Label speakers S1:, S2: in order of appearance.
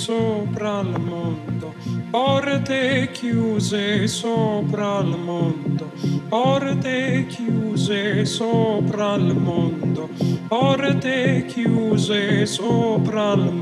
S1: sopra il mondo, porte chiuse sopra il mondo, porte chiuse sopra il mondo, porte chiuse sopra il mondo.